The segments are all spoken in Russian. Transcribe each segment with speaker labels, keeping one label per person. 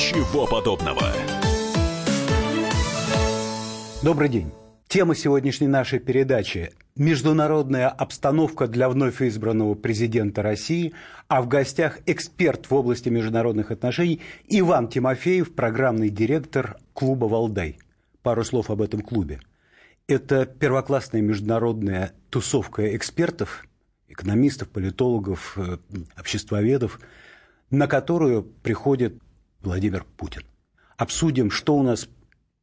Speaker 1: Ничего подобного.
Speaker 2: Добрый день. Тема сегодняшней нашей передачи – международная обстановка для вновь избранного президента России, а в гостях эксперт в области международных отношений Иван Тимофеев, программный директор клуба «Валдай». Пару слов об этом клубе. Это первоклассная международная тусовка экспертов, экономистов, политологов, э, обществоведов, на которую приходит Владимир Путин. Обсудим, что у нас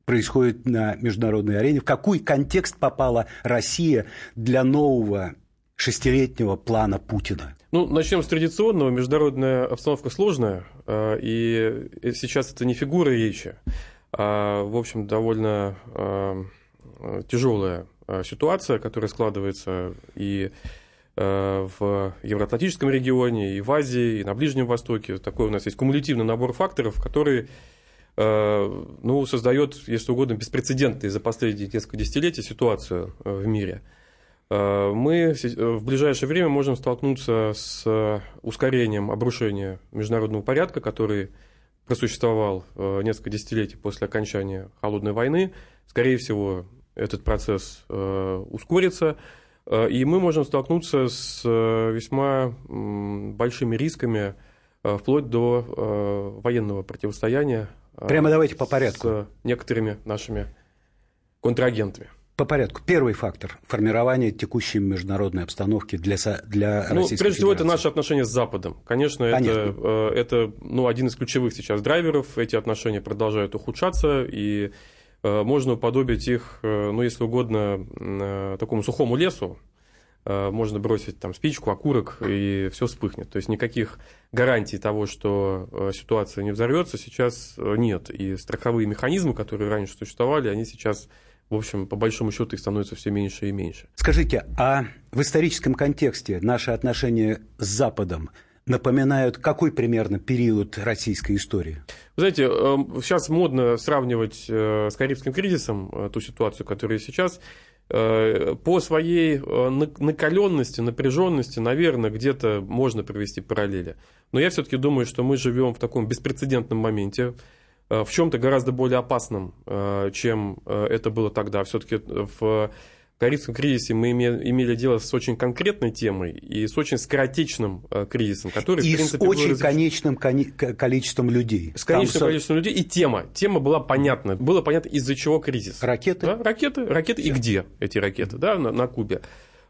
Speaker 2: происходит на международной арене, в какой контекст попала Россия для нового шестилетнего плана Путина?
Speaker 3: Ну, начнем с традиционного. Международная обстановка сложная, э, и сейчас это не фигура речи, а, в общем, довольно э, тяжелая э, ситуация, которая складывается и в Евроатлантическом регионе, и в Азии, и на Ближнем Востоке. Такой у нас есть кумулятивный набор факторов, которые Э, ну, создает, если угодно, беспрецедентную за последние несколько десятилетий ситуацию э, в мире. Э, мы в ближайшее время можем столкнуться с ускорением обрушения международного порядка, который просуществовал несколько десятилетий после окончания холодной войны. Скорее всего, этот процесс ускорится, и мы можем столкнуться с весьма большими рисками вплоть до военного противостояния
Speaker 2: Прямо давайте по порядку.
Speaker 3: С некоторыми нашими контрагентами.
Speaker 2: По порядку. Первый фактор – формирование текущей международной обстановки для, для ну, Российской
Speaker 3: Прежде всего, это наши отношения с Западом. Конечно, это, э, это ну, один из ключевых сейчас драйверов. Эти отношения продолжают ухудшаться, и э, можно уподобить их, э, ну, если угодно, такому сухому лесу, Э, можно бросить там спичку, окурок, и все вспыхнет. То есть никаких гарантий того, что э, ситуация не взорвется, сейчас э, нет. И страховые механизмы, которые раньше существовали, они сейчас в общем, по большому счету их становится все меньше и меньше.
Speaker 2: Скажите, а в историческом контексте наши отношения с Западом напоминают какой примерно период российской истории?
Speaker 3: Вы знаете, сейчас модно сравнивать с Карибским кризисом ту ситуацию, которая сейчас. Э, по своей э, накаленности, напряженности, наверное, где-то можно провести параллели. Но я все-таки думаю, что мы живем в таком беспрецедентном моменте, э, в чем-то гораздо более опасном, чем это было тогда. Все-таки в Карибском кризисе мы имели дело с очень конкретной темой и с очень скоротечным э, кризисом, который,
Speaker 2: и в принципе, с очень конечным количеством людей.
Speaker 3: С конечным Там... количеством людей. И тема. Тема была понятна. Было понятно, из-за чего кризис.
Speaker 2: Ракеты?
Speaker 3: Да, ракеты, ракеты и где эти ракеты да, на, на Кубе.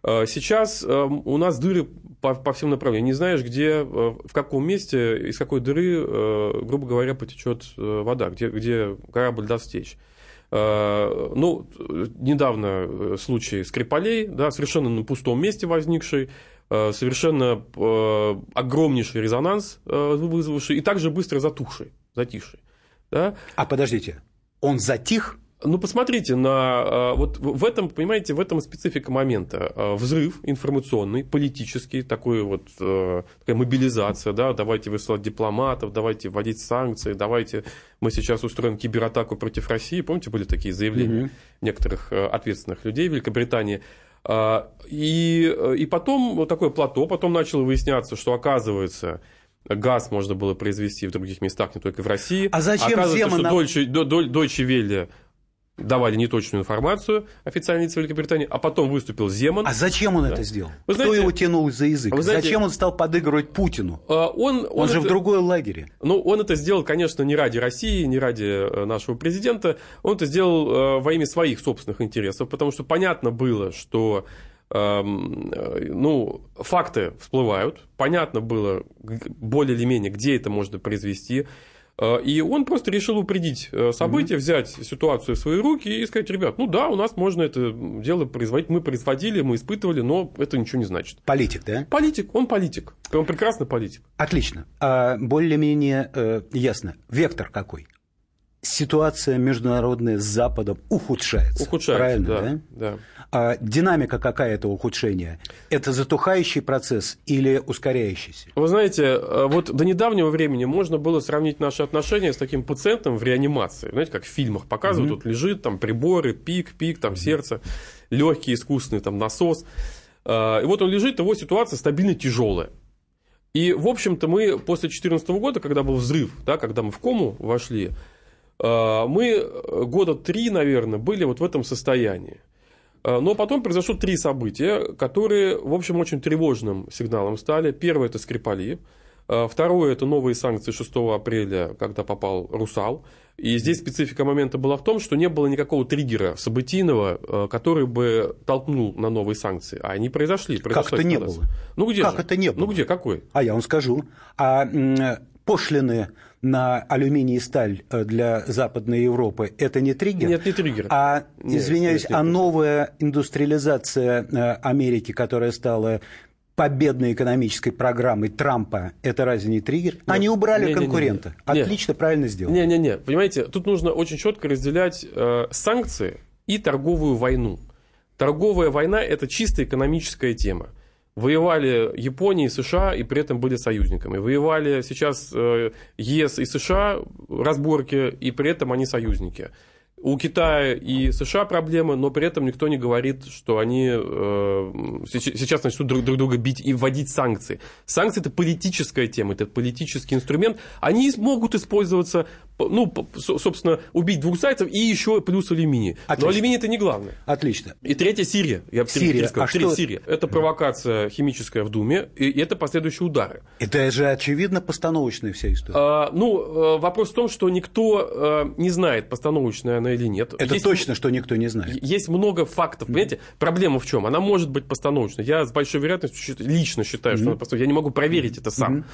Speaker 3: Э, сейчас э, у нас дыры по, по всем направлениям. Не знаешь, где, в каком месте, из какой дыры, грубо говоря, потечет вода, где, где корабль даст течь. Э, ну, недавно э, случай Скрипалей, да, совершенно на пустом месте возникший, э, совершенно огромнейший резонанс вызвавший и также быстро затухший, затихший. Да?
Speaker 2: А подождите, он затих
Speaker 3: ну, посмотрите на... Вот в этом, понимаете, в этом специфика момента. Взрыв информационный, политический, такой вот, такая мобилизация, да, давайте высылать дипломатов, давайте вводить санкции, давайте мы сейчас устроим кибератаку против России. Помните, были такие заявления угу. некоторых ответственных людей в Великобритании. И, и потом вот такое плато, потом начало выясняться, что оказывается газ можно было произвести в других местах, не только в России.
Speaker 2: А зачем
Speaker 3: Оказывается, Земан... что Deutsche, Deutsche Welle давали неточную информацию официальной лица Великобритании, а потом выступил Земан.
Speaker 2: А зачем он да? это сделал? Вы Кто его тянул за язык? Вы знаете, зачем он стал подыгрывать Путину?
Speaker 3: А, он, он,
Speaker 2: он же
Speaker 3: это,
Speaker 2: в другой лагере.
Speaker 3: Ну, он это сделал, конечно, не ради России, не ради э, нашего президента. Он это сделал э, во имя своих собственных интересов, потому что понятно было, что эм, э, ну, факты всплывают, понятно было более или менее, где это можно произвести. Э, и он просто решил упредить э, события, взять ситуацию в свои руки и сказать, ребят, ну да, у нас можно это дело производить, мы производили, мы испытывали, но это ничего не значит.
Speaker 2: Политик, да?
Speaker 3: Политик, он политик, он прекрасный политик.
Speaker 2: Отлично. А более-менее э, ясно. Вектор какой? Ситуация международная с Западом ухудшается.
Speaker 3: Ухудшается,
Speaker 2: правильно,
Speaker 3: да?
Speaker 2: да?
Speaker 3: да.
Speaker 2: А динамика какая этого ухудшения? Это затухающий процесс или ускоряющийся?
Speaker 3: Вы знаете, э, вот до недавнего времени можно было сравнить наши отношения с таким пациентом в реанимации. Знаете, как в фильмах показывают, mm-hmm. тут лежит там приборы, пик, пик, там mm-hmm. сердце, легкий искусственный там насос. Э, и вот он лежит, его ситуация стабильно тяжелая. И, в общем-то, мы после 2014 года, когда был взрыв, да, когда мы в кому вошли, мы года три, наверное, были вот в этом состоянии. Э, но потом произошло три события, которые, в общем, очень тревожным сигналом стали. Первое – это Скрипали. Э, второе – это новые санкции 6 апреля, когда попал «Русал». И здесь специфика момента была в том, что не было никакого триггера событийного, э, который бы толкнул на новые санкции. А они произошли.
Speaker 2: Как это не было?
Speaker 3: Ну где
Speaker 2: Как
Speaker 3: же?
Speaker 2: это не было?
Speaker 3: Ну где, какой?
Speaker 2: А я вам скажу. А пошлины на алюминий и сталь э, для Западной Европы – это не триггер?
Speaker 3: Нет, не триггер.
Speaker 2: А,
Speaker 3: нет,
Speaker 2: извиняюсь,
Speaker 3: нет, нет,
Speaker 2: а новая индустриализация э, Америки, которая стала победной экономической программой Трампа, это разве не триггер? Нет. Они убрали не, конкурента. Не, не, не. Отлично, правильно сделали.
Speaker 3: Не-не-не, понимаете, тут нужно очень четко разделять э, санкции и торговую войну. Торговая война – это чисто экономическая тема воевали Япония и США и при этом были союзниками. Воевали сейчас э, ЕС и США разборки, и при этом они союзники. У Китая и США проблемы, но при этом никто не говорит, что они э, сейчас начнут друг, друг друга бить и вводить санкции. Санкции это политическая тема, это политический инструмент. Они могут использоваться ну, собственно, убить двух зайцев и еще плюс алюминий. Отлично. Но алюминий это не главное.
Speaker 2: Отлично.
Speaker 3: И третья Сирия. Я
Speaker 2: Сирия.
Speaker 3: Сказал. А что... Сирия. Это провокация химическая в Думе, и это последующие удары.
Speaker 2: Это же очевидно постановочная вся история.
Speaker 3: А, ну, э, вопрос в том, что никто а, не знает, постановочная она или нет.
Speaker 2: Это есть, точно, что никто не знает.
Speaker 3: Есть много фактов. Понимаете, проблема в чем? Она может быть постановочной. Я с большой вероятностью лично считаю, mm-hmm. что она постановочная. Я не могу проверить это сам.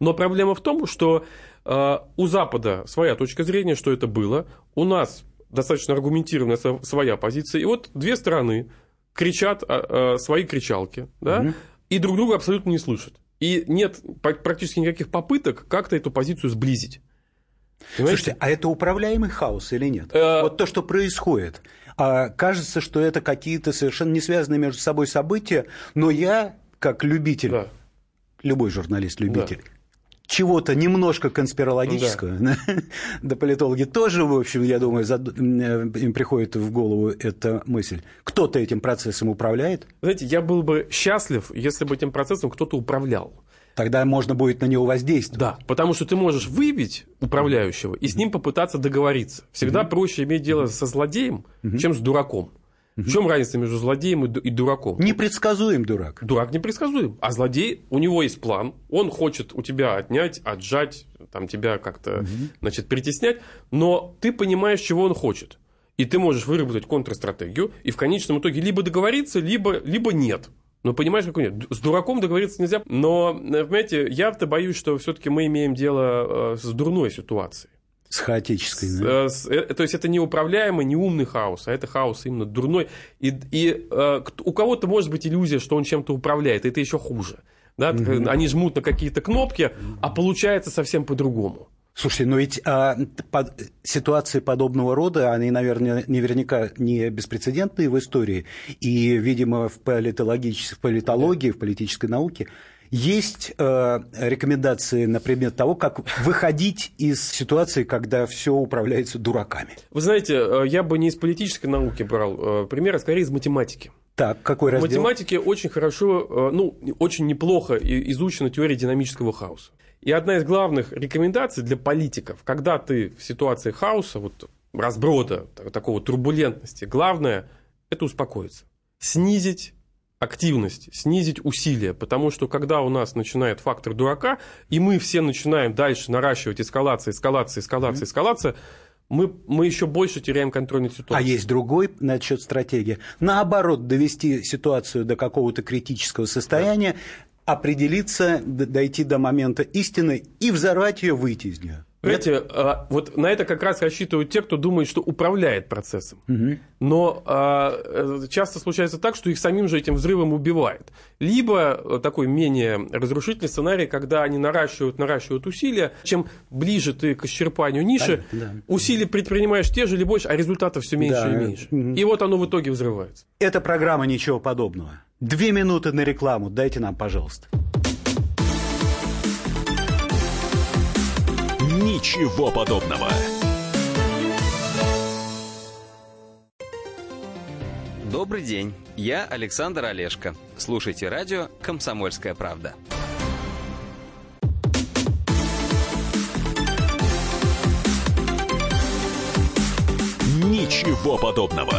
Speaker 3: Но проблема в том, что э, у Запада своя точка зрения, что это было. У нас достаточно аргументированная своя позиция. И вот две стороны кричат э, свои кричалки, да, угу. и друг друга абсолютно не слышат. И нет практически никаких попыток как-то эту позицию сблизить.
Speaker 2: Понимаете? Слушайте, а это управляемый хаос или нет? Э... Вот то, что происходит. А, кажется, что это какие-то совершенно не связанные между собой события, но я, как любитель, да. любой журналист-любитель, да чего-то немножко конспирологического, да. да политологи тоже, в общем, я думаю, зад... им приходит в голову эта мысль. Кто-то этим процессом управляет?
Speaker 3: Знаете, я был бы счастлив, если бы этим процессом кто-то управлял.
Speaker 2: Тогда можно будет на него воздействовать.
Speaker 3: Да, потому что ты можешь выявить управляющего и с ним попытаться договориться. Всегда mm-hmm. проще иметь дело со злодеем, mm-hmm. чем с дураком. В чем разница между злодеем и дураком?
Speaker 2: Непредсказуем дурак.
Speaker 3: Дурак непредсказуем. А злодей, у него есть план, он хочет у тебя отнять, отжать, там, тебя как-то угу. значит, притеснять, но ты понимаешь, чего он хочет. И ты можешь выработать контрстратегию, и в конечном итоге либо договориться, либо, либо нет. Но понимаешь, какой нет. С дураком договориться нельзя. Но, понимаете, я-то боюсь, что все-таки мы имеем дело э, с дурной ситуацией.
Speaker 2: С хаотической, да?
Speaker 3: С, э, то есть это не управляемый, не умный хаос, а это хаос именно дурной. И, и э, у кого-то может быть иллюзия, что он чем-то управляет, это еще хуже. Да? Угу. Они жмут на какие-то кнопки, а получается совсем по-другому.
Speaker 2: Слушайте, но ведь а, под, ситуации подобного рода, они, наверное, наверняка не беспрецедентные в истории. И, видимо, в, политологической, в политологии, в политической науке есть э, рекомендации на предмет того, как выходить из ситуации, когда все управляется дураками?
Speaker 3: Вы знаете, э, я бы не из политической науки брал э, пример, а скорее из математики.
Speaker 2: Так, какой раздел?
Speaker 3: В математике очень хорошо, ну, очень неплохо изучена теория динамического хаоса. И одна из главных рекомендаций для политиков, когда ты в ситуации хаоса, вот разброда, такого турбулентности, главное – это успокоиться. Снизить активность, снизить усилия, потому что когда у нас начинает фактор дурака, и мы все начинаем дальше наращивать эскалация, эскалация, эскалация, эскалация, мы, мы еще больше теряем контроль над ситуацией.
Speaker 2: А есть другой насчет стратегии. Наоборот, довести ситуацию до какого-то критического состояния. Определиться, дойти до момента истины и взорвать ее, выйти из нее.
Speaker 3: Понимаете, а, вот на это как раз рассчитывают те, кто думает, что управляет процессом. Угу. Но а, э, часто случается так, что их самим же этим взрывом убивает. Либо э, такой менее разрушительный сценарий, когда они наращивают, наращивают усилия. Чем ближе ты к исчерпанию ниши, да, да. усилий предпринимаешь те же или больше, а результатов все меньше да. и меньше. Угу. И вот оно в итоге взрывается.
Speaker 2: Эта программа ничего подобного. Две минуты на рекламу дайте нам, пожалуйста.
Speaker 1: Ничего подобного.
Speaker 4: Добрый день, я Александр Олешко. Слушайте радио «Комсомольская правда».
Speaker 1: Ничего подобного.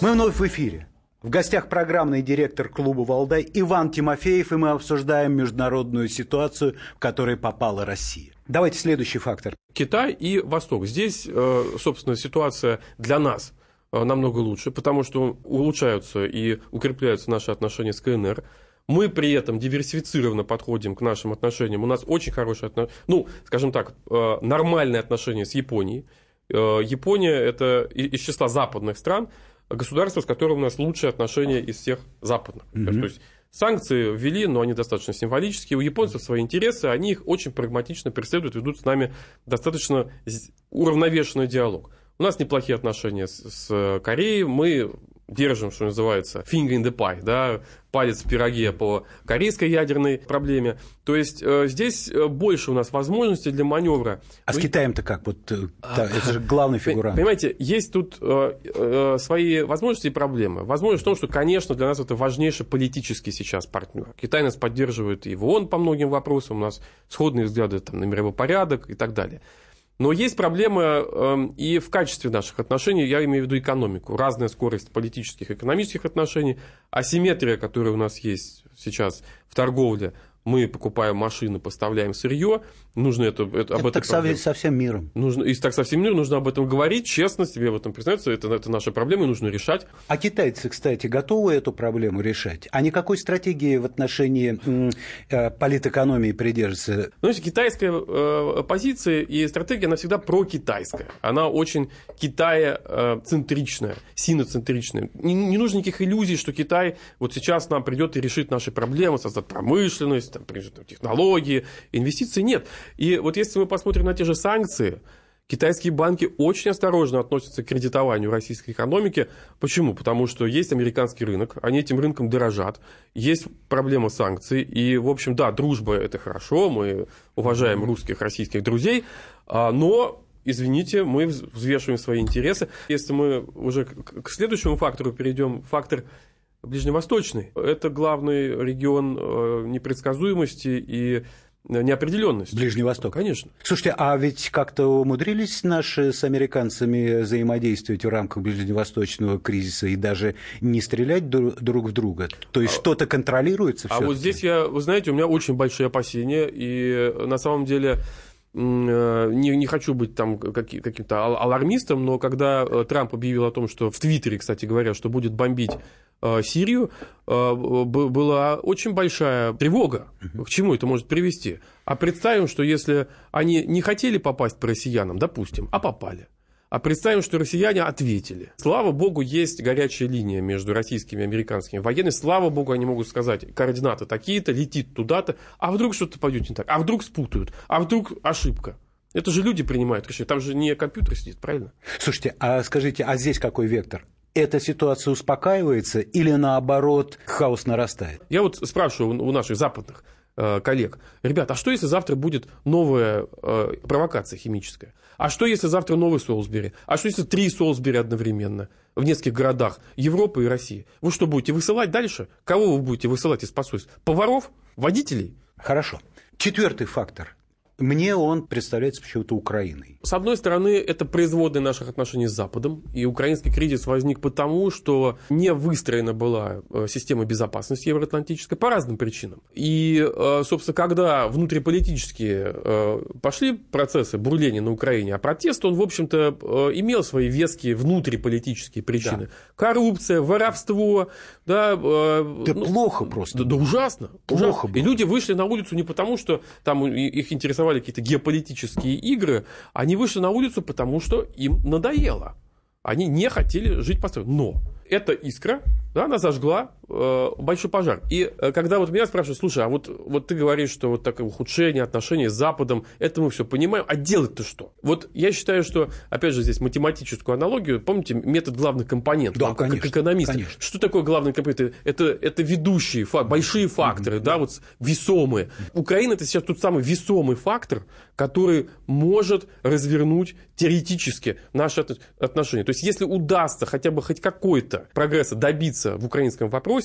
Speaker 2: Мы вновь в эфире. В гостях программный директор клуба «Валдай» Иван Тимофеев, и мы обсуждаем международную ситуацию, в которой попала Россия. Давайте следующий фактор.
Speaker 3: Китай и Восток. Здесь, э, собственно, ситуация для нас э, намного лучше, потому что улучшаются и укрепляются наши отношения с КНР. Мы при этом диверсифицированно подходим к нашим отношениям. У нас очень хорошие отношения, ну, скажем так, э, нормальные отношения с Японией. Япония – это из числа западных стран – государство, с которым у нас лучшие отношения из всех западных. Mm-hmm. То есть санкции ввели, но они достаточно символические. У японцев свои интересы, они их очень прагматично преследуют, ведут с нами достаточно уравновешенный диалог. У нас неплохие отношения с, с Кореей, мы держим, что называется, finger in the pie, да, палец в пироге по корейской ядерной проблеме. То есть э, здесь э, больше у нас возможностей для маневра.
Speaker 2: А с Китаем-то как? Вот, э, да, это же главный фигурант.
Speaker 3: Понимаете, есть тут э, э, свои возможности и проблемы. Возможность в том, что, конечно, для нас это важнейший политический сейчас партнер. Китай нас поддерживает и в ООН по многим вопросам, у нас сходные взгляды там, на мировой порядок и так далее. Но есть проблемы эм, и в качестве наших отношений, я имею в виду экономику. Разная скорость политических и экономических отношений, асимметрия, которая у нас есть сейчас в торговле, мы покупаем машины, поставляем сырье, нужно это, это, это
Speaker 2: об этом... Так со всем миром.
Speaker 3: Нужно, и так со всем миром нужно об этом говорить, честно себе в этом признаться, это, это наша проблема, и нужно решать.
Speaker 2: А китайцы, кстати, готовы эту проблему решать? А никакой стратегии в отношении э, политэкономии придерживаются?
Speaker 3: Ну, китайская э, позиция и стратегия, она всегда прокитайская. Она очень Китая-центричная, синоцентричная. Не, не нужно никаких иллюзий, что Китай вот сейчас нам придет и решит наши проблемы, создаст промышленность, там, технологии, инвестиции. Нет. И вот если мы посмотрим на те же санкции, Китайские банки очень осторожно относятся к кредитованию российской экономики. Почему? Потому что есть американский рынок, они этим рынком дорожат, есть проблема санкций, и, в общем, да, дружба – это хорошо, мы уважаем русских, российских друзей, а, но извините, мы взвешиваем свои интересы. Если мы уже к следующему фактору перейдем, фактор ближневосточный. Это главный регион э, непредсказуемости и неопределенность.
Speaker 2: Ближний Восток.
Speaker 3: Конечно.
Speaker 2: Слушайте, а ведь как-то умудрились наши с американцами взаимодействовать в рамках ближневосточного кризиса и даже не стрелять друг в друга? То есть а, что-то контролируется?
Speaker 3: А вот здесь я, вы знаете, у меня очень большие опасения, и на самом деле Э, не, не хочу быть там каким-то алармистом, но когда э, Трамп объявил о том, что в Твиттере, кстати говоря, что будет бомбить э, Сирию, была очень большая тревога. К чему это может привести? А представим, что если они не хотели попасть по россиянам, допустим, а попали – а представим, что россияне ответили. Слава богу, есть горячая линия между российскими и американскими военными. Слава богу, они могут сказать, координаты такие-то, летит туда-то. А вдруг что-то пойдет не так? А вдруг спутают? А вдруг ошибка? Это же люди принимают решение. Там же не компьютер сидит, правильно?
Speaker 2: Слушайте, а скажите, а здесь какой вектор? эта ситуация успокаивается или наоборот хаос нарастает?
Speaker 3: Я вот спрашиваю у наших западных коллег. Ребята, а что если завтра будет новая э, провокация химическая? А что если завтра новый Солсбери? А что если три Солсбери одновременно в нескольких городах Европы и России? Вы что будете высылать дальше? Кого вы будете высылать из посольств? Поваров? Водителей?
Speaker 2: Хорошо. Четвертый фактор. Мне он представляется почему-то Украиной.
Speaker 3: С одной стороны, это производные наших отношений с Западом. И украинский кризис возник потому, что не выстроена была э, система безопасности евроатлантической по разным причинам. И, э, собственно, когда внутриполитические э, пошли процессы бурления на Украине, а протест, он, в общем-то, имел свои веские внутриполитические причины. Да. Коррупция, воровство. Да,
Speaker 2: да ну, плохо просто.
Speaker 3: Да, да ужасно. Плохо ужасно. Было. И люди вышли на улицу не потому, что там их интересовало существовали какие-то геополитические игры, они вышли на улицу, потому что им надоело. Они не хотели жить по-своему. Но эта искра, да, она зажгла большой пожар. И э, когда вот меня спрашивают, слушай, а вот, вот ты говоришь, что вот такое ухудшение отношений с Западом, это мы все понимаем, а делать-то что? Вот я считаю, что, опять же, здесь математическую аналогию, помните, метод главных компонентов,
Speaker 2: да, конечно,
Speaker 3: как экономист. Конечно. Что такое главный компонент? Это, это ведущие, фак, большие факторы, mm-hmm. да, вот весомые. Украина это сейчас тот самый весомый фактор, который может развернуть теоретически наши отношения. То есть, если удастся хотя бы хоть какой-то прогресса добиться в украинском вопросе,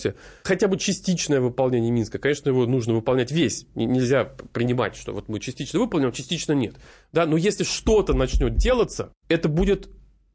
Speaker 3: хотя бы частичное выполнение Минска, конечно, его нужно выполнять весь. Нельзя принимать, что вот мы частично выполним, а частично нет. Да? Но если что-то начнет делаться, это будет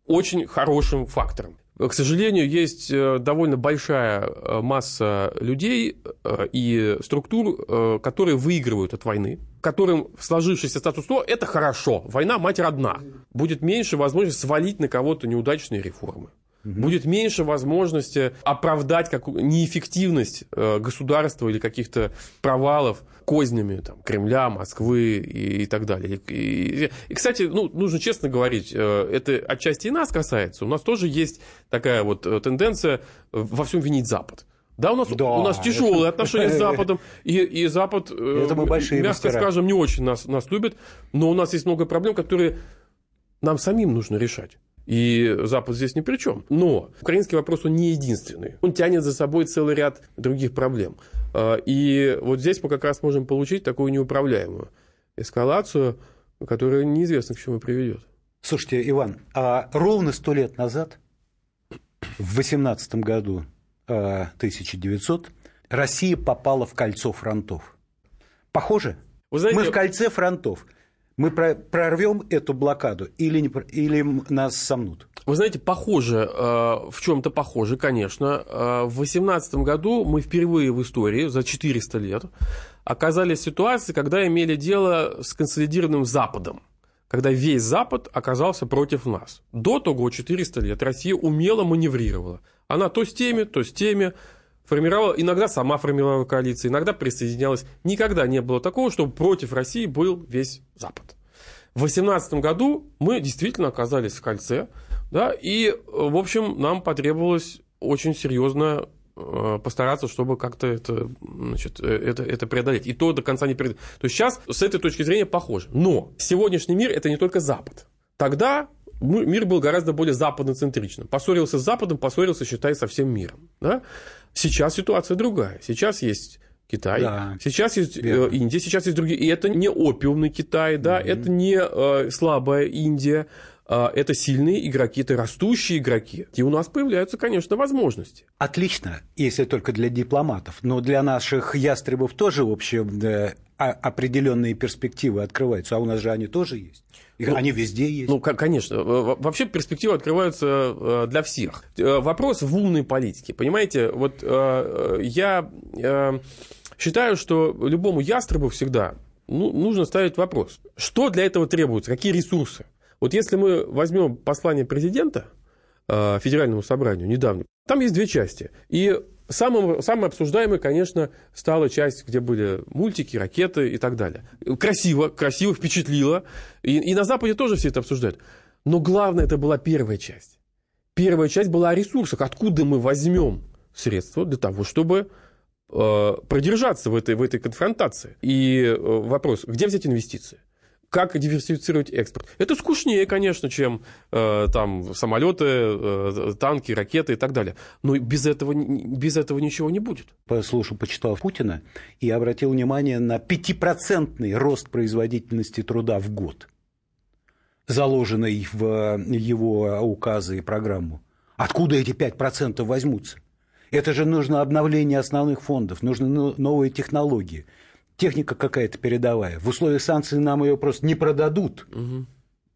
Speaker 3: очень хорошим фактором. К сожалению, есть э, довольно большая э, масса людей э, и структур, которые выигрывают от войны, которым сложившийся статус-кво – это хорошо. Война – мать родна. Будет меньше возможности свалить на кого-то неудачные реформы. Угу. Будет меньше возможности оправдать как неэффективность э, государства или каких-то провалов кознями там, Кремля, Москвы и, и так далее. И, и, кстати, ну, нужно честно говорить, э, это отчасти и нас касается. У нас тоже есть такая вот э, тенденция во всем винить Запад. Да, у нас, да, у нас тяжелые отношения с Западом, и, и Запад, это мы большие мягко мастера. скажем, не очень нас, нас любит, но у нас есть много проблем, которые нам самим нужно решать. И Запад здесь ни при чем. Но украинский вопрос, он не единственный. Он тянет за собой целый ряд других проблем. А, и вот здесь мы как раз можем получить такую неуправляемую эскалацию, которая неизвестно к чему приведет.
Speaker 2: Слушайте, Иван, а ровно сто лет назад, в 18 году 1900, а, Россия попала в кольцо фронтов. Похоже? Вы знаете, Мы в кольце фронтов мы прорвем эту блокаду или, не, или нас сомнут?
Speaker 3: Вы знаете, похоже, э, в чем-то похоже, конечно. Э, в 2018 году мы впервые в истории за 400 лет оказались в ситуации, когда имели дело с консолидированным Западом когда весь Запад оказался против нас. До того 400 лет Россия умело маневрировала. Она то с теми, то с теми формировала, иногда сама формировала коалиции, иногда присоединялась. Никогда не было такого, чтобы против России был весь Запад. В 2018 году мы действительно оказались в кольце, да, и, в общем, нам потребовалось очень серьезно э, постараться, чтобы как-то это, значит, э, это, это преодолеть. И то до конца не преодолеть. То есть сейчас с этой точки зрения похоже. Но сегодняшний мир это не только Запад. Тогда мир был гораздо более западноцентричным. Поссорился с Западом, поссорился, считай, со всем миром. Да? Сейчас ситуация другая. Сейчас есть Китай, да, сейчас есть э, верно. Индия, сейчас есть другие. И это не опиумный Китай, да, mm-hmm. это не э, слабая Индия, э, это сильные игроки, это растущие игроки. И у нас появляются, конечно, возможности.
Speaker 2: Отлично, если только для дипломатов. Но для наших ястребов тоже, в общем, да, определенные перспективы открываются. А у нас же они тоже есть. Ну, Они везде есть.
Speaker 3: Ну, конечно. Вообще перспективы открываются э, для всех. Э, вопрос в умной политике. Понимаете, вот э, я считаю, что любому ястребу всегда ну, нужно ставить вопрос. Что для этого требуется? Какие ресурсы? Вот если мы возьмем послание президента Федеральному собранию недавно, там есть две части. И Самым, самой обсуждаемой, конечно, стала часть, где были мультики, ракеты и так далее. Красиво, красиво, впечатлило. И, и на Западе тоже все это обсуждают. Но главное, это была первая часть. Первая часть была о ресурсах. Откуда мы возьмем средства для того, чтобы э, продержаться в этой, в этой конфронтации. И э, вопрос, где взять инвестиции? Как диверсифицировать экспорт. Это скучнее, конечно, чем э, там самолеты, э, танки, ракеты и так далее. Но без этого, без этого ничего не будет.
Speaker 2: Послушал, почитал Путина и обратил внимание на пятипроцентный рост производительности труда в год, заложенный в его указы и программу. Откуда эти 5% возьмутся? Это же нужно обновление основных фондов, нужны новые технологии – техника какая-то передовая. В условиях санкций нам ее просто не продадут. Угу.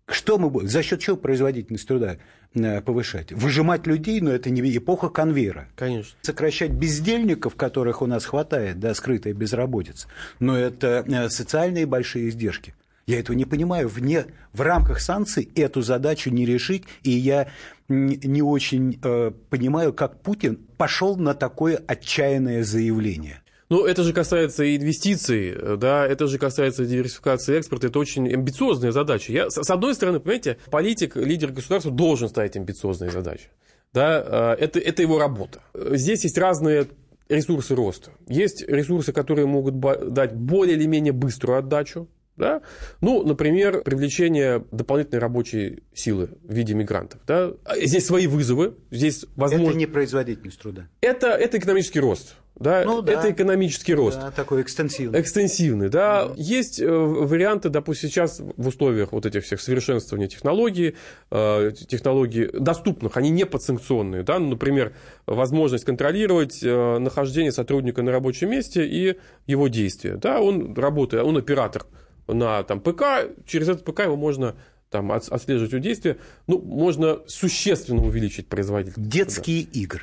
Speaker 2: Что мы будем? За счет чего производительность труда э, повышать? Выжимать людей, но это не эпоха конвейера.
Speaker 3: Конечно.
Speaker 2: Сокращать бездельников, которых у нас хватает, да, скрытая безработица. Но это э, социальные большие издержки. Я этого не понимаю. Вне, в рамках санкций эту задачу не решить, и я не очень э, понимаю, как Путин пошел на такое отчаянное заявление.
Speaker 3: Ну, это же касается инвестиций, да, это же касается диверсификации экспорта, это очень амбициозная задача. Я, с одной стороны, понимаете, политик, лидер государства должен ставить амбициозные задачи. Да, а, это, это его работа. Здесь есть разные ресурсы роста. Есть ресурсы, которые могут дать более или менее быструю отдачу, да? Ну, например, привлечение дополнительной рабочей силы в виде мигрантов. Да? Здесь свои вызовы, здесь возможно...
Speaker 2: Это не производительность труда.
Speaker 3: Это, это экономический рост. Да? Ну, да. Это экономический рост.
Speaker 2: Да, такой экстенсивный.
Speaker 3: Экстенсивный, да. Mm. Есть э, варианты, допустим, сейчас в условиях вот этих всех совершенствования технологий, э, технологий доступных, они не подсанкционные. Да? Ну, например, возможность контролировать э, нахождение сотрудника на рабочем месте и его действия. Да? Он работает, он оператор на там, ПК, через этот ПК его можно там, отслеживать его действия, ну, можно существенно увеличить производительность.
Speaker 2: Детские да. игры.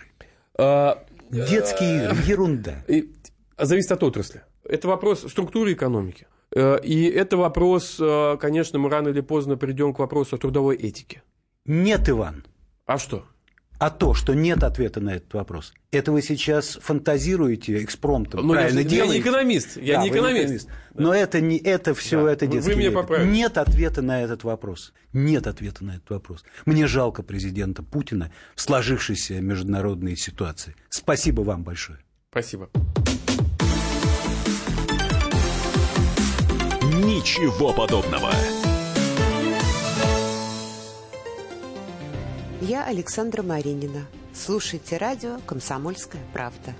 Speaker 2: Детские игры, ерунда.
Speaker 3: И, зависит от отрасли. Это вопрос структуры экономики. Э, и это вопрос, э, конечно, мы рано или поздно придем к вопросу о трудовой этике.
Speaker 2: Нет, Иван.
Speaker 3: А что?
Speaker 2: А то, что нет ответа на этот вопрос, это вы сейчас фантазируете экспромтом, Но правильно
Speaker 3: я,
Speaker 2: делаете.
Speaker 3: Я не экономист, я да, не экономист. Экономист.
Speaker 2: Да. Но это, не, это все, да. это детский
Speaker 3: Вы меня поправите.
Speaker 2: Нет ответа на этот вопрос. Нет ответа на этот вопрос. Мне жалко президента Путина в сложившейся международной ситуации. Спасибо вам большое.
Speaker 3: Спасибо.
Speaker 1: Ничего подобного.
Speaker 5: Я Александра Маринина. Слушайте радио «Комсомольская правда».